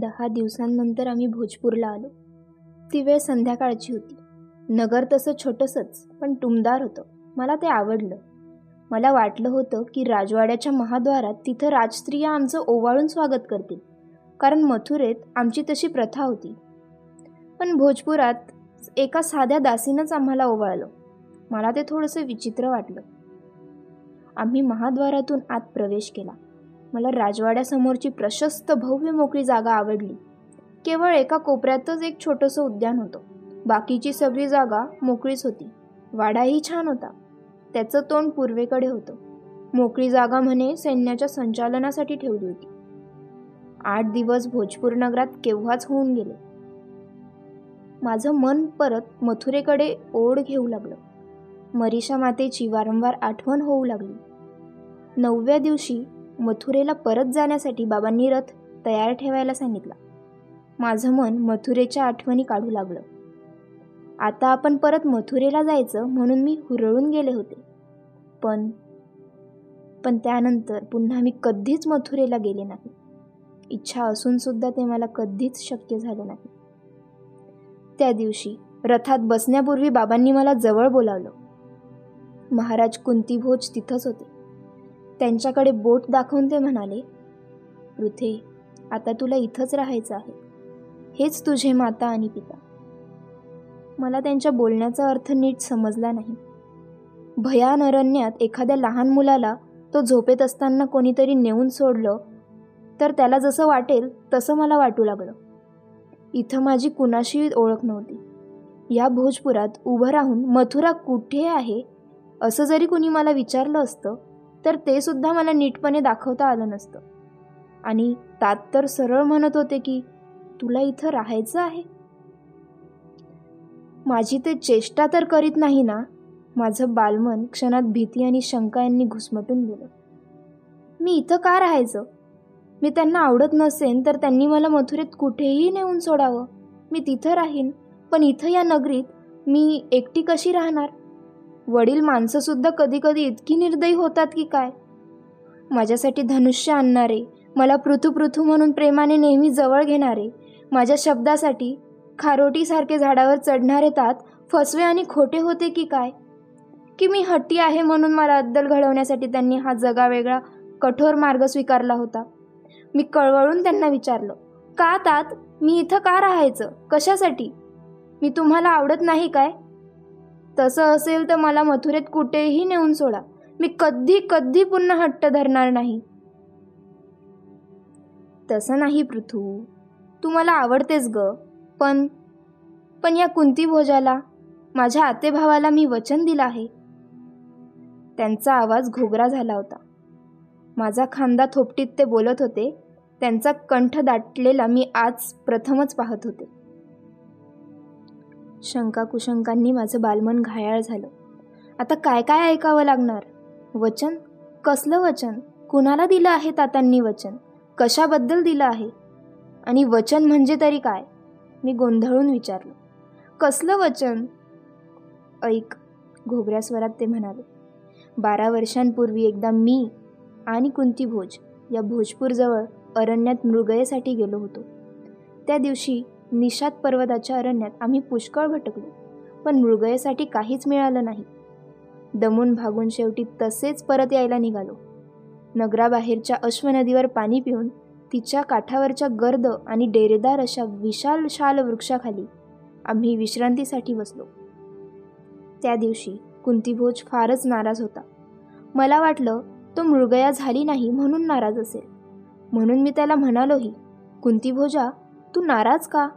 दहा दिवसांनंतर आम्ही भोजपूरला आलो. ती वेळ संध्याकाळची होती. नगर तसं छोटंसंच पण टुमदार होतं. मला ते आवडलं. मला वाटलं होतं की राजवाड्याच्या महाद्वारात तिथं राजस्त्रिया आमचं ओवाळून स्वागत करतील. कारण मथुरेत आमची तशी प्रथा होती. पण भोजपुरात एका साध्या दासीनंच आम्हाला ओवाळलं. मला ते थोडंसं विचित्र वाटलं. आम्ही महाद्वारातून आत प्रवेश केला. मला राजवाड्यासमोरची प्रशस्त भव्य मोकळी जागा आवडली. केवळ एका कोपऱ्यातच एक छोटंसं उद्यान होतं. बाकीची सगळी जागा मोकळीच होती. वाडाही छान होता. त्याचं तोंड पूर्वेकडे होतं. मोकळी जागा म्हणे सैन्याच्या संचालनासाठी ठेवली होती. आठ दिवस भोजपूर नगरात केव्हाच होऊन गेले. माझं मन परत मथुरेकडे ओढ घेऊ लागलं. मरीषा मातेची वारंवार आठवण होऊ लागली. नवव्या दिवशी मथुरेला परत जाण्यासाठी बाबांनी रथ तयार ठेवायला सांगितला. माझं मन मथुरेच्या आठवणी काढू लागलं. आता आपण परत मथुरेला जायचं म्हणून मी हुरळून गेले होते. पण पण त्यानंतर पुन्हा मी कधीच मथुरेला गेले नाही. इच्छा असून सुद्धा ते मला कधीच शक्य झालं नाही. त्या दिवशी रथात बसण्यापूर्वी बाबांनी मला जवळ बोलावलं. महाराज कुंतीभोज तिथंच होते. त्यांच्याकडे बोट दाखवून ते म्हणाले पृथे आता तुला इथंच राहायचं आहे. हेच तुझे माता आणि पिता. मला त्यांच्या बोलण्याचा अर्थ नीट समजला नाही. भयान अरण्यात एखाद्या लहान मुलाला तो झोपेत असताना कोणीतरी नेऊन सोडलं तर त्याला जसं वाटेल तसं मला वाटू लागलं. इथं माझी कुणाशी ओळख नव्हती. या भोजपुरात उभं राहून मथुरा कुठे आहे असं जरी कुणी मला विचारलं असतं तर ते सुद्धा मला नीटपणे दाखवता आलं नसतं. आणि तात तर सरळ म्हणत होते की तुला इथं राहायचं आहे? माझी ते चेष्टा तर करीत नाही ना. माझं बालमन क्षणात भीती आणि शंका यांनी घुसमटून गेलं. मी इथं का राहायचं? मी त्यांना आवडत नसेन तर त्यांनी मला मथुरेत कुठेही नेऊन सोडावं. मी तिथं राहीन. पण इथं या नगरीत मी एकटी कशी राहणार? वडील माणसंसुद्धा कधी कधी इतकी निर्दयी होतात की काय? माझ्यासाठी धनुष्य आणणारे मला पृथू पृथू म्हणून प्रेमाने नेहमी जवळ घेणारे माझ्या शब्दासाठी खारोटीसारखे झाडावर चढणारे तात फसवे आणि खोटे होते की काय? की मी हट्टी आहे म्हणून मला अद्दल घडवण्यासाठी त्यांनी हा जगावेगळा कठोर मार्ग स्वीकारला होता? मी कळवळून त्यांना विचारलं का तात? मी इथं का राहायचं? कशासाठी? मी तुम्हाला आवडत नाही काय? तसं असेल तर मला मथुरेत कुठेही नेऊन सोडा. मी कधी कधी पुन्हा हट्ट धरणार नाही. तसं नाही पृथू. तू मला आवडतेस ग पण पण या कुंती भोजाला माझ्या आतेभावाला मी वचन दिलं आहे. त्यांचा आवाज घोगरा झाला होता. माझा खांदा थोपटीत ते बोलत होते. त्यांचा कंठ दाटलेला मी आज प्रथमच पाहत होते. शंका कुशंकांनी माझं बालमन घायाळ झालं. आता काय काय ऐकावं लागणार? वचन? कसलं वचन? कुणाला दिलं आहे तातांनी वचन? कशाबद्दल दिलं आहे? आणि वचन म्हणजे तरी काय? मी गोंधळून विचारलं. कसलं वचन? ऐक घोगऱ्या स्वरात ते म्हणाले. बारा वर्षांपूर्वी एकदा मी आणि कुंती भोज या भोजपूरजवळ अरण्यात मृगयेसाठी गेलो होतो. त्या दिवशी निषाद पर्वताच्या अरण्यात आम्ही पुष्कळ भटकलो पण मृगयेसाठी काहीच मिळालं नाही. दमून भागून शेवटी तसेच परत यायला निघालो. नगराबाहेरच्या अश्वनदीवर पाणी पिऊन तिच्या काठावरच्या गर्द आणि डेरेदार अशा विशाल शाल वृक्षाखाली आम्ही विश्रांतीसाठी बसलो. त्या दिवशी कुंतीभोज फारच नाराज होता. मला वाटलं तो मृगया झाली नाही म्हणून नाराज असेल. म्हणून मी त्याला म्हणालोही कुंतीभोजा तू नाराज का?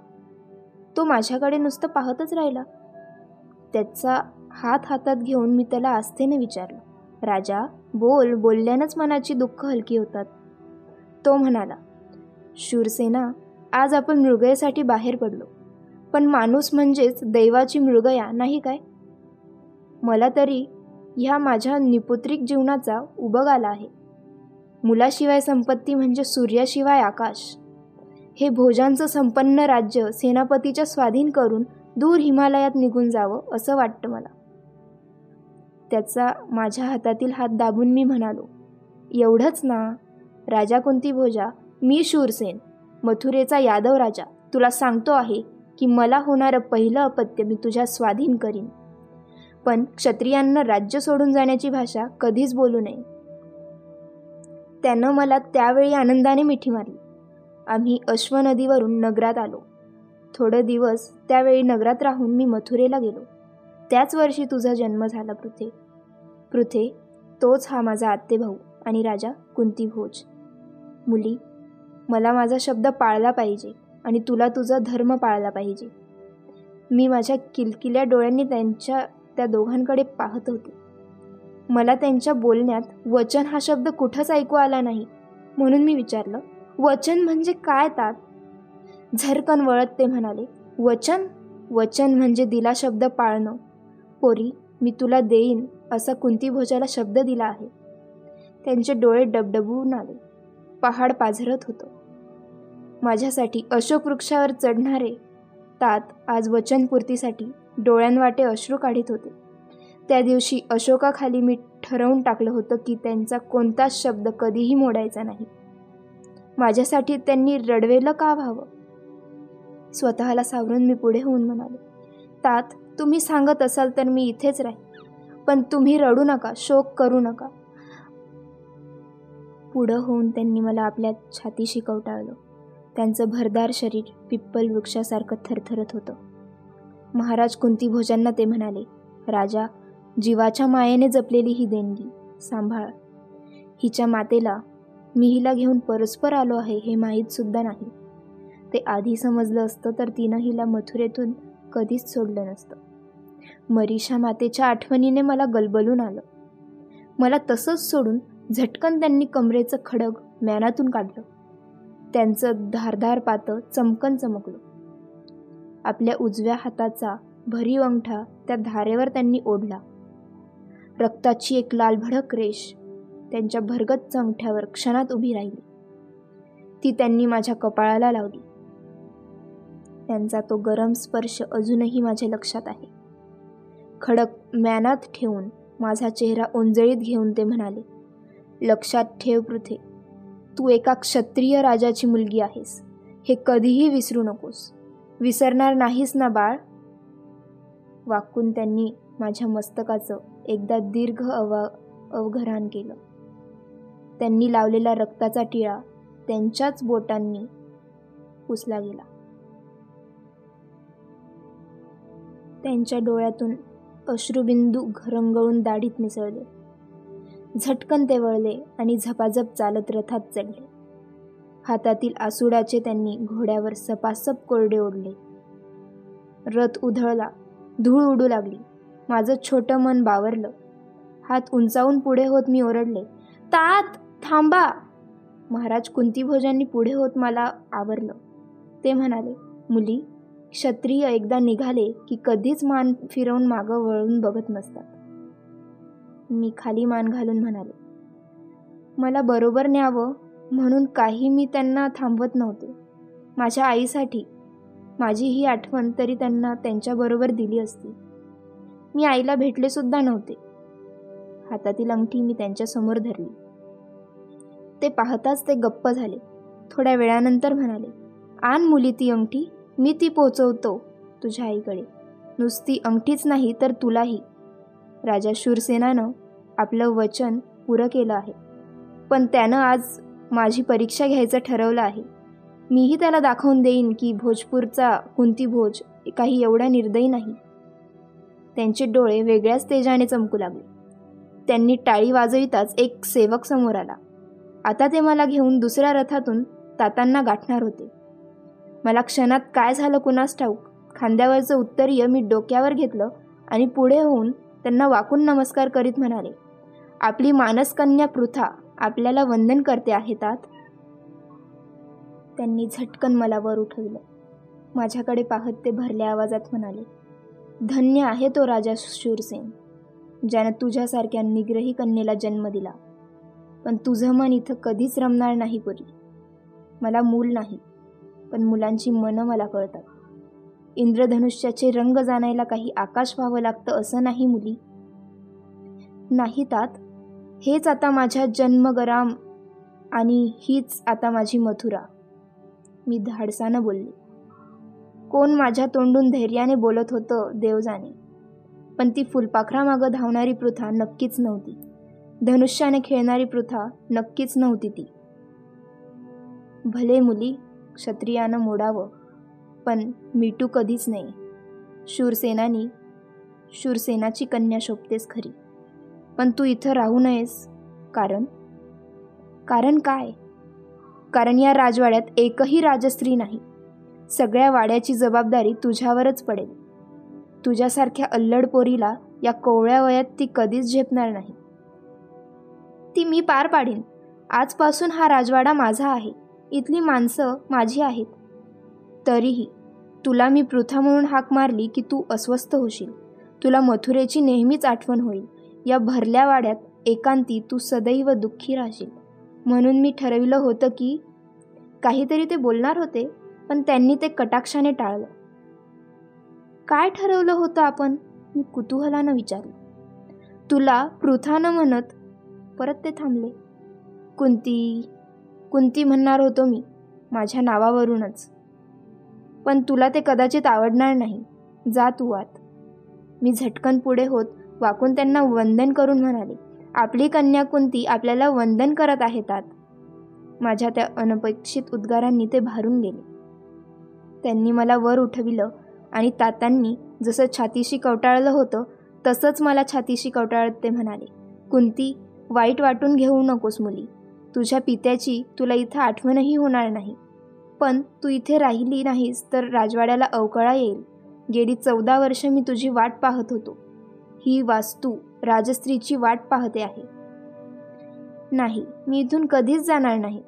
तो माझ्याकडे नुसतं पाहतच राहिला. त्याचा हात हातात घेऊन मी त्याला आस्थेने विचारलं. राजा बोल बोलल्यानंच मनाची दुःख हलकी होतात. तो म्हणाला शूरसेना आज आपण मृगयासाठी बाहेर पडलो. पण माणूस म्हणजेच दैवाची मृगया नाही काय? मला तरी ह्या माझ्या निपुत्रिक जीवनाचा उबग आला आहे. मुलाशिवाय संपत्ती म्हणजे सूर्याशिवाय आकाश. हे भोजांचं संपन्न राज्य सेनापतीच्या स्वाधीन करून दूर हिमालयात निघून जावं असं वाटतं मला. त्याचा माझ्या हातातील हात दाबून मी म्हणालो एवढंच ना राजा कुंती भोजा? मी शूरसेन मथुरेचा यादव राजा. तुला सांगतो आहे की मला होणारं पहिलं अपत्य मी तुझ्या स्वाधीन करीन. पण क्षत्रियांना राज्य सोडून जाण्याची भाषा कधीच बोलू नये. त्यानं मला त्यावेळी आनंदाने मिठी मारली. आम्ही अश्व नदीवरून नगरात आलो. थोडे दिवस त्यावेळी नगरात राहून मी मथुरेला गेलो. त्याच वर्षी तुझा जन्म झाला पृथे. पृथे तोच हा माझा आत्तेभाऊ आणि राजा कुंती भोज. मुली मला माझा शब्द पाळला पाहिजे आणि तुला तुझा धर्म पाळला पाहिजे. मी माझ्या किलकिल्या डोळ्यांनी त्यांच्या त्या दोघांकडे पाहत होते. मला त्यांच्या बोलण्यात वचन हा शब्द कुठंच ऐकू आला नाही म्हणून मी विचारलं वचन म्हणजे काय तात? झरकन वळत ते म्हणाले वचन? वचन म्हणजे दिला शब्द पाळणं. पोरी मी तुला देईन असा कुंती भोजाला शब्द दिला आहे. त्यांचे डोळे डबडबून आले. पहाड पाझरत होतं. माझ्यासाठी अशोक वृक्षावर चढणारे तात आज वचनपूर्तीसाठी डोळ्यांवाटे अश्रू काढित होते. त्या दिवशी अशोकाखाली मी ठरवून टाकलं होतं की त्यांचा कोणताच शब्द कधीही मोडायचा नाही. माझ्यासाठी त्यांनी रडवेलं का व्हावं? स्वतःला सावरून मी पुढे होऊन म्हणाले तात तुम्ही सांगत असाल तर मी इथेच राहीन. पण तुम्ही रडू नका शोक करू नका. पुढं होऊन त्यांनी मला आपल्या छातीशी कवटाळलं. त्यांचं भरदार शरीर पिप्पल वृक्षासारखं थरथरत होतं. महाराज कुंती भोजांना ते म्हणाले राजा जीवाच्या मायेने जपलेली ही देणगी सांभाळ. हिच्या मातेला मी हिला घेऊन परस्पर आलो आहे हे माहीत सुद्धा नाही. ते आधी समजलं असतं तर तिनं हिला मथुरेतून कधीच सोडलं नसतं. मरीषा मातेच्या आठवणीने मला गलबलून आलं. मला तसंच सोडून झटकन त्यांनी कमरेचं खडग म्यानातून काढलं. त्यांचं धारधार पातं चमकन चमकलं. आपल्या उजव्या हाताचा भरीव अंगठा त्या धारेवर त्यांनी ओढला. रक्ताची एक लालभडक रेष त्यांच्या भरगत चमठ्यावर क्षणात उभी राहिली. ती त्यांनी माझ्या कपाळाला लावली. त्यांचा तो गरम स्पर्श अजूनही माझ्या लक्षात आहे. खडक म्यानात ठेवून माझा चेहरा ओंजळीत घेऊन ते म्हणाले लक्षात ठेव पृथे तू एका क्षत्रिय राजाची मुलगी आहेस. हे कधीही विसरू नकोस. विसरणार नाहीस ना बाळ? वाकून त्यांनी माझ्या मस्तकाचं एकदा दीर्घ अवा अवघरान केलं. त्यांनी लावलेला रक्ताचा टिळा त्यांच्याच बोटांनी पुसला गेला. त्यांच्या डोळ्यातून अश्रुबिंदू घरंगळून दाढीत मिसळले. झटकन ते वळले आणि झपाझप चालत रथात चढले. हातातील आसुडाचे त्यांनी घोड्यावर सपासप कोरडे ओढले. रथ उधळला धूळ उडू लागली. माझं छोटं मन बावरलं. हात उंचावून पुढे होत मी ओरडले तात थांबा. महाराज कुंतीभोजांनी पुढे होत मला आवरलं. ते म्हणाले मुली क्षत्रिय एकदा निघाले की कधीच मान फिरवून मागं वळून बघत नसतात. मी खाली मान घालून म्हणाले मला बरोबर न्यावं म्हणून काही मी त्यांना थांबवत नव्हते. माझ्या आईसाठी माझी ही आठवण तरी त्यांना त्यांच्याबरोबर दिली असती. मी आईला भेटले सुद्धा नव्हते. हातातील अंगठी मी त्यांच्यासमोर धरली. ते पाहताच ते गप्प झाले. थोड्या वेळानंतर म्हणाले आण मुली ती अंगठी मी ती पोचवतो तुझ्या आईकडे. नुसती अंगठीच नाही तर तुलाही. राजा शूरसेनानं आपलं वचन पुरं केलं आहे. पण त्यानं आज माझी परीक्षा घ्यायचं ठरवलं आहे. मीही त्याला दाखवून देईन की भोजपूरचा कुंती भोज काही एवढा निर्दयी नाही. त्यांचे डोळे वेगळ्याच तेजाने चमकू लागले. त्यांनी टाळी वाजविताच एक सेवक समोर आला. आता ते मला घेऊन दुसऱ्या रथातून तातांना गाठणार होते. मला क्षणात काय झालं कुणास ठाऊक खांद्यावरचं उत्तरीय मी डोक्यावर घेतलं आणि पुढे होऊन त्यांना वाकून नमस्कार करीत म्हणाले आपली मानसकन्या पृथा आपल्याला वंदन करते आहे तात? त्यांनी झटकन मला वर उठवलं. माझ्याकडे पाहत ते भरल्या आवाजात म्हणाले धन्य आहे तो राजा शूरसेन ज्यानं तुझ्यासारख्या निग्रही कन्येला जन्म दिला. पण तुझं मन इथं कधीच रमणार नाही पुरी. मला मूल नाही पण मुलांची मनं मला कळतात. इंद्रधनुष्याचे रंग जाणायला काही आकाश व्हावं लागतं असं नाही मुली. नाही तात हेच आता माझ्या जन्मगराम आणि हीच आता माझी मथुरा. मी धाडसानं बोलले. कोण माझ्या तोंडून धैर्याने बोलत होतं देव जाणे पण ती फुलपाखरामागं धावणारी पृथा नक्कीच नव्हती. धनुष्याने खेळणारी पृथा नक्कीच नव्हती ती. भले मुली क्षत्रियानं मोडावं पण मिटू कधीच नाही. शूरसेनानी शूरसेनाची कन्या शोभतेस खरी. पण तू इथं राहू नयेस. कारण? कारण काय? कारण या राजवाड्यात एकही राजस्त्री नाही. सगळ्या वाड्याची जबाबदारी तुझ्यावरच पडेल. तुझ्यासारख्या अल्लड पोरीला या कोवळ्या वयात ती कधीच झेपणार नाही. ती मी पार पाडीन. आजपासून हा राजवाडा माझा आहे. इथली माणसं माझी आहेत. तरीही तुला मी पृथा म्हणून हाक मारली की तू अस्वस्थ होशील. तुला मथुरेची नेहमीच आठवण होईल. या भरल्या वाड्यात एकांती तू सदैव दुःखी राहशील. म्हणून मी ठरविलं होतं की काहीतरी ते बोलणार होते पण त्यांनी ते कटाक्षाने टाळलं. काय ठरवलं होतं आपण? मी कुतूहलानं विचारलं. तुला पृथानं म्हणत परत ते थांबले. कुंती कुंती म्हणणार होतो मी माझ्या नावावरूनच. पण तुला ते कदाचित आवडणार नाही. जा तू आत. मी झटकन पुढे होत वाकून त्यांना वंदन करून म्हणाले आपली कन्या कुंती आपल्याला वंदन करत आहेत आत. माझ्या त्या अनपेक्षित उद्गारांनी ते भारून गेले. त्यांनी मला वर उठविलं आणि तातांनी जसं छातीशी कवटाळलं होतं तसंच मला छातीशी कवटाळत ते म्हणाले कुंती वाईट वाटून घेऊ नकोस मुली. तुझ्या पित्याची तुला इथं आठवणही होणार नाही. पण तू इथे राहिली नाहीस तर राजवाड्याला अवकळा येईल. गेली चौदा वर्ष मी तुझी वाट पाहत होतो. ही वास्तू राजस्त्रीची वाट पाहते आहे. नाही मी इथून कधीच जाणार नाही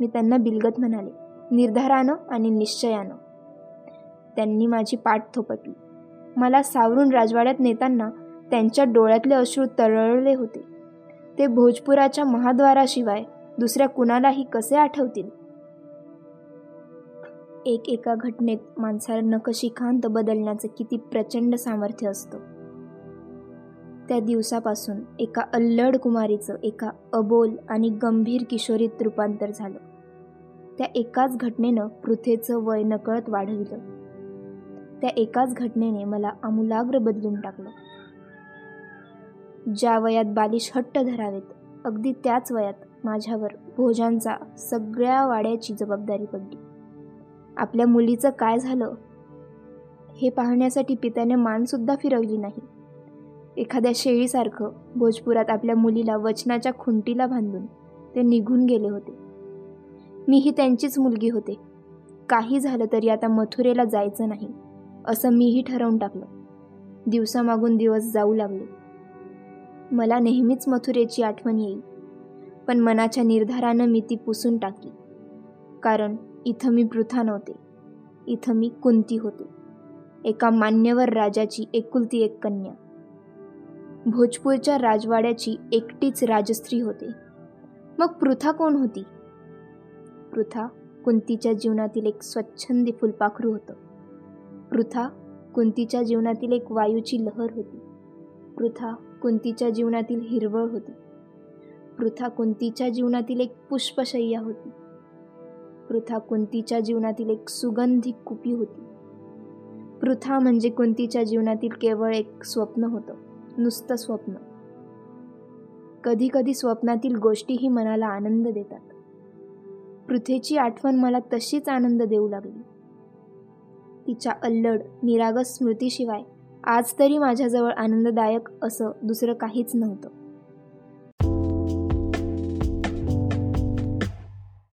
मी त्यांना बिलगत म्हणाले निर्धारानं आणि निश्चयानं. त्यांनी माझी पाठ थोपटली. मला सावरून राजवाड्यात नेताना त्यांच्या डोळ्यातले अश्रू तरळले होते. ते भोजपुराच्या महाद्वाराशिवाय दुसऱ्या कुणालाही कसे आठवतील? एक एका घटनेत माणसाला नकशिखांत बदलण्याचं किती प्रचंड सामर्थ्य असतं. त्या दिवसापासून एका अल्लड कुमारीचं एका अबोल आणि गंभीर किशोरीत रूपांतर झालं. त्या एकाच घटनेनं पृथेचं वय नकळत वाढविलं. त्या एकाच घटनेने मला आमूलाग्र बदलून टाकलं. ज्या वयात बालिश हट्ट धरावेत अगदी त्याच वयात माझ्यावर भोजांचा सगळ्या वाड्याची जबाबदारी पडली. आपल्या मुलीचं काय झालं? हे पाहण्यासाठी पित्याने मानसुद्धा फिरवली नाही. एखाद्या शेळीसारखं भोजपुरात आपल्या मुलीला वचनाच्या खुंटीला बांधून ते निघून गेले होते. मीही त्यांचीच मुलगी होते. काही झालं तरी आता मथुरेला जायचं नाही असं मीही ठरवून टाकलं. दिवसामागून दिवस जाऊ लागले. मला नेहमीच मथुरेची आठवण येईल. पण मनाच्या निर्धारानं मी ती पुसून टाकली कारण इथं मी पृथा नव्हते. इथं मी कुंती होते. एका मान्यवर राजाची एकुलती एक कन्या. भोजपूरच्या राजवाड्याची एकटीच राजस्त्री होते. मग पृथा कोण होती? पृथा कुंतीच्या जीवनातील एक स्वच्छंदी फुलपाखरू होतं. पृथा कुंतीच्या जीवनातील एक वायूची लहर होती. पृथा कुंतीच्या जीवनातील हिरवळ होती. पृथा कुंतीच्या जीवनातील एक पुष्पशय्या होती. पृथा कुंतीच्या जीवनातील एक सुगंधी कुपी होती. पृथा म्हणजे कुंतीच्या जीवनातील केवळ एक स्वप्न होतं. नुसतं स्वप्न. कधी कधी स्वप्नातील गोष्टीही मनाला आनंद देतात. पृथेची आठवण मला तशीच आनंद देऊ लागली. तिच्या अल्लड निरागस स्मृतीशिवाय आज तरी माझ्याजवळ आनंददायक असं दुसरं काहीच नव्हतं.